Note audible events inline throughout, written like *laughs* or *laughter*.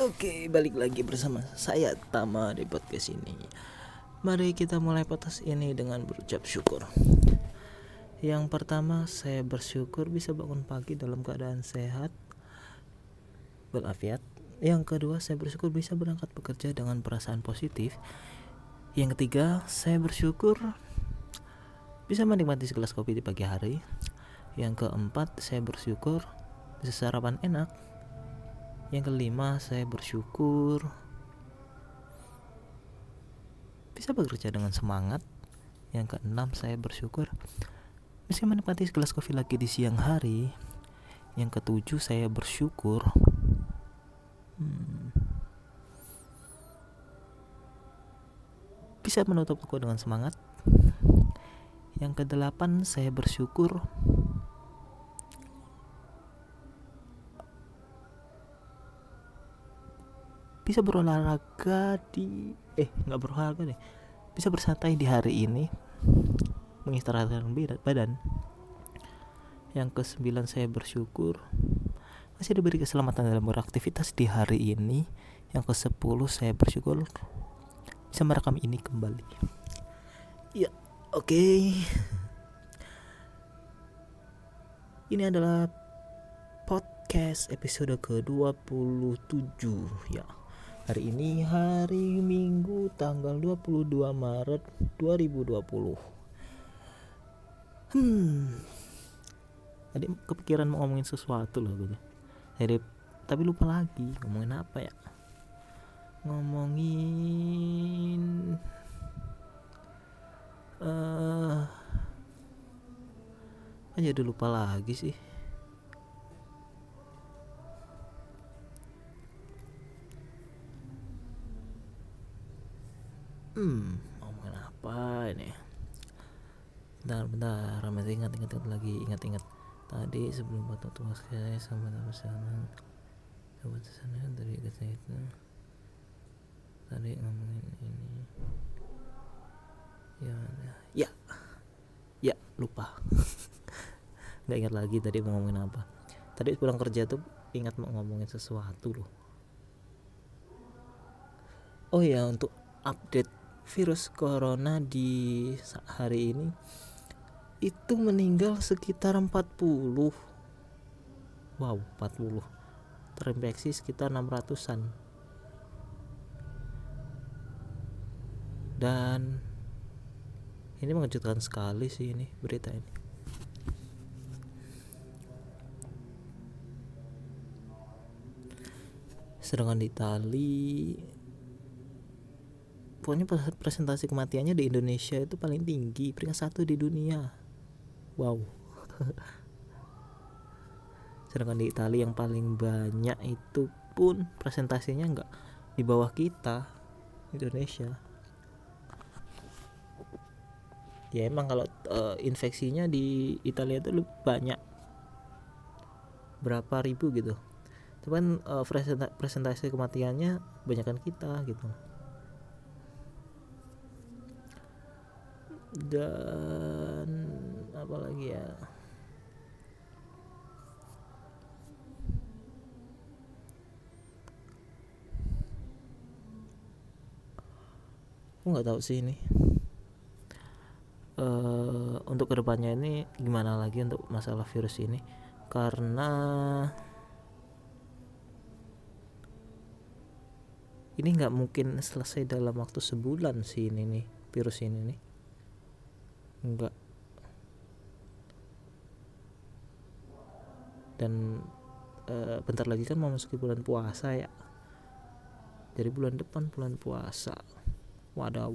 Oke, balik lagi bersama saya Tama di podcast ini. Mari kita mulai podcast ini dengan berucap syukur. Yang pertama, saya bersyukur bisa bangun pagi dalam keadaan sehat, walafiat. Yang kedua, saya bersyukur bisa berangkat bekerja dengan perasaan positif. Yang ketiga, saya bersyukur bisa menikmati segelas kopi di pagi hari. Yang keempat, saya bersyukur bisa sarapan enak. Yang kelima, saya bersyukur bisa bekerja dengan semangat. Yang keenam, saya bersyukur bisa menikmati segelas kopi lagi di siang hari. Yang ketujuh, saya bersyukur hmm, bisa menutup toko dengan semangat. Yang kedelapan, saya bersyukur bisa berolahraga di eh nggak berolahraga deh. Bisa bersantai di hari ini mengistirahatkan badan. Yang kesembilan saya bersyukur masih diberi keselamatan dalam beraktivitas di hari ini. Yang ke sepuluh saya bersyukur bisa merekam ini kembali. Ya oke. Okay. ini adalah podcast episode ke-27 ya Hari ini hari Minggu tanggal 22 Maret 2020. Hmm. Tadi kepikiran mau ngomongin sesuatu loh gitu. Jadi tapi lupa lagi ngomongin apa ya? Ngomongin eh uh, jadi lupa lagi sih. Hmm. Ngomongin apa ini? Bentar bentar. Masih ingat ingat, ingat lagi. Ingat ingat. Tadi sebelum foto tua saya sama sana coba sana dari kata itu tadi ngomongin ini. Ya ya. Ya lupa. *laughs* Nggak ingat lagi tadi mau ngomongin apa. Tadi pulang kerja tuh ingat mau ngomongin sesuatu loh. Oh ya untuk update virus corona di hari ini itu meninggal sekitar 40 wow 40 terinfeksi sekitar 600an dan ini mengejutkan sekali sih ini berita ini. Sedangkan di Itali pokoknya presentasi kematiannya di Indonesia itu paling tinggi peringkat satu di dunia. Wow. *laughs* Sedangkan di Italia yang paling banyak itu pun presentasinya nggak di bawah kita Indonesia. Ya emang kalau uh, infeksinya di Italia itu lebih banyak. Berapa ribu gitu. Cuman uh, presentasi kematiannya banyakkan kita gitu dan apa lagi ya? Aku nggak tahu sih ini. Uh, untuk ke depannya ini gimana lagi untuk masalah virus ini? Karena ini nggak mungkin selesai dalam waktu sebulan sih ini nih virus ini nih enggak. Dan e, bentar lagi kan mau masuki bulan puasa ya. Jadi bulan depan bulan puasa. Wadaw.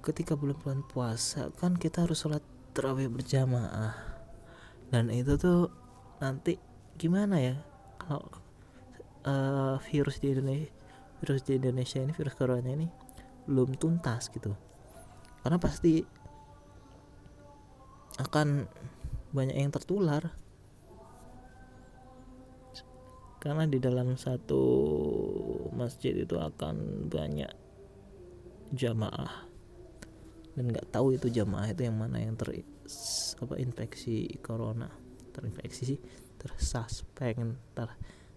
Ketika bulan-bulan puasa kan kita harus sholat terawih berjamaah. Dan itu tuh nanti gimana ya? Kalau uh, virus di Indonesia virus di Indonesia ini virus corona ini belum tuntas gitu karena pasti akan banyak yang tertular. Karena di dalam satu masjid itu akan banyak jamaah. Dan nggak tahu itu jamaah itu yang mana yang ter apa infeksi corona. Terinfeksi sih tersuspek ter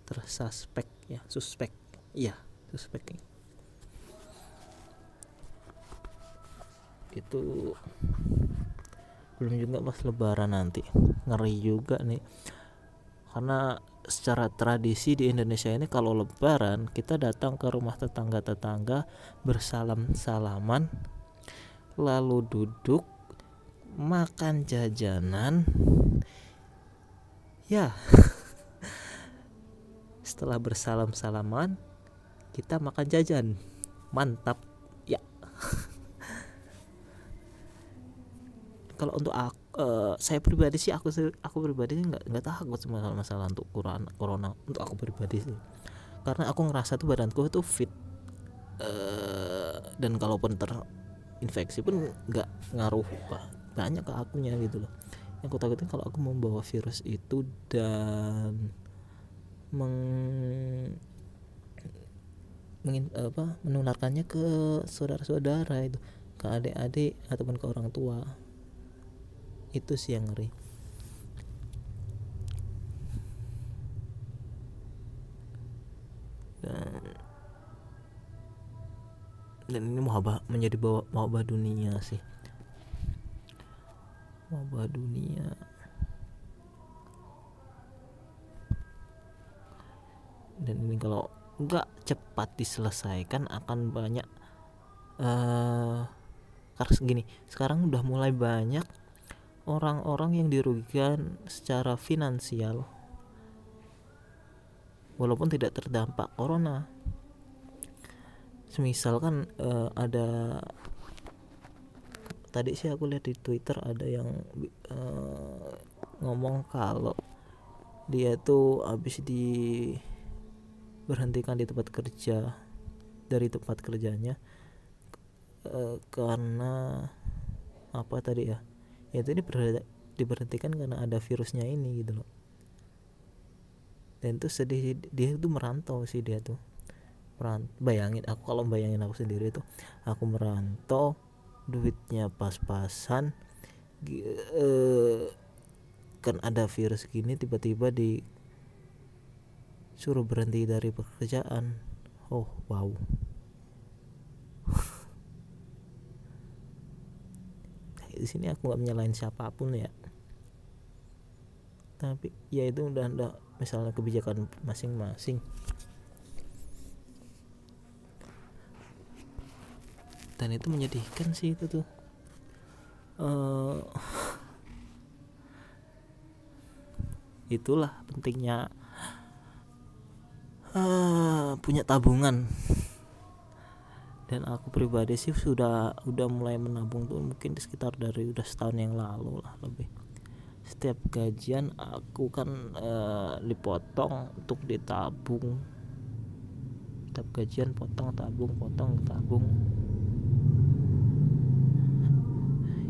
tersuspek ya suspek. Iya suspek itu belum juga pas lebaran nanti. Ngeri juga nih. Karena secara tradisi di Indonesia ini kalau lebaran kita datang ke rumah tetangga-tetangga bersalam salaman lalu duduk makan jajanan. Ya *laughs* setelah bersalam salaman kita makan jajan. Mantap ya *laughs* kalau untuk aku, uh, saya pribadi sih aku aku pribadi nggak nggak takut masalah masalah untuk corona corona untuk aku pribadi sih. Karena aku ngerasa tuh badanku itu fit uh, dan kalaupun terinfeksi pun nggak ngaruh bah, banyak ke akunya gitu loh. Yang aku takutin kalau aku membawa virus itu dan meng mengin, apa menularkannya ke saudara-saudara itu ke adik-adik ataupun ke orang tua itu sih yang ngeri dan dan ini wabah menjadi bawa wabah dunia sih. Wabah dunia. Dan ini kalau nggak cepat diselesaikan akan banyak uh, karena gini. Sekarang udah mulai banyak orang-orang yang dirugikan secara finansial. Walaupun tidak terdampak corona. Semisal kan uh, ada tadi sih aku lihat di Twitter ada yang uh, ngomong kalau dia tuh habis di berhentikan di tempat kerja dari tempat kerjanya uh, karena apa tadi ya ya itu diberhentikan karena ada virusnya ini gitu loh. Dan itu sedih dia itu merantau sih dia tuh. Merantau bayangin aku kalau bayangin aku sendiri tuh aku merantau duitnya pas-pasan uh, kan ada virus gini tiba-tiba di suruh berhenti dari pekerjaan. Oh wow di sini aku nggak menyalahin siapa pun ya. Tapi ya itu udah udah misalnya kebijakan masing-masing. Dan itu menyedihkan sih itu tuh. Uh, itulah pentingnya uh, punya tabungan dan aku pribadi sih sudah udah mulai menabung tuh mungkin di sekitar dari udah setahun yang lalu lah lebih. Setiap gajian aku kan uh, dipotong untuk ditabung. Setiap gajian potong tabung potong tabung.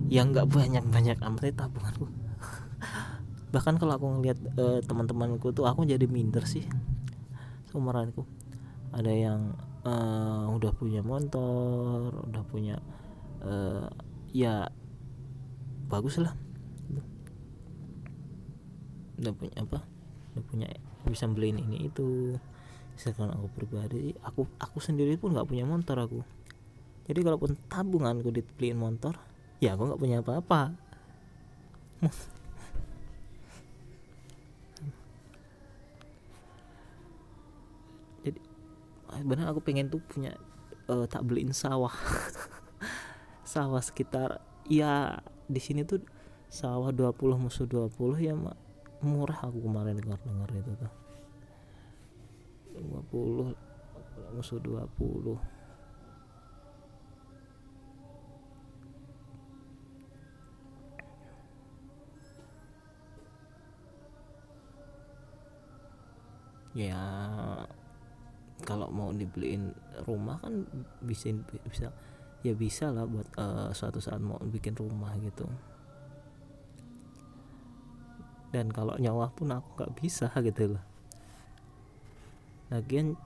Yang nggak banyak banyak amat tabunganku. *laughs* Bahkan kalau aku ngeliat uh, teman-temanku tuh aku jadi minder sih seumuranku. Ada yang uh, udah punya motor udah punya uh, ya bagus lah. Udah punya apa? Udah punya bisa beliin ini itu. Misalkan aku pribadi aku aku sendiri pun nggak punya motor aku. Jadi kalaupun tabunganku dibeliin motor ya aku nggak punya apa-apa sebenarnya aku pengen tuh punya uh, tak beliin sawah. *laughs* Sawah sekitar ya di sini tuh sawah 20 musuh 20 ya murah aku kemarin dengar dengar itu tuh. 20 musuh 20 ya kalau mau dibeliin rumah kan bisa bisa ya bisa lah buat uh, suatu saat mau bikin rumah gitu. Dan kalau nyawa pun aku nggak bisa *laughs* gitu loh. Lagian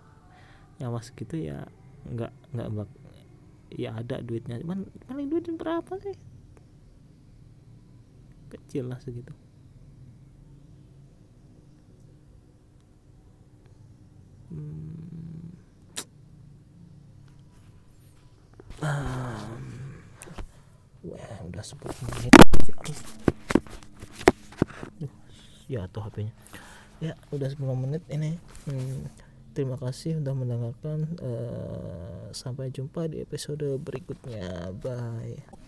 *laughs* nyawa segitu ya nggak nggak bak ya ada duitnya. Cuman paling duitnya berapa sih? Kecil lah segitu hmm, um, wah udah 10 menit. Ya tuh HP-nya. Ya udah 10 menit ini. Hmm, terima kasih sudah mendengarkan. Uh, sampai jumpa di episode berikutnya. Bye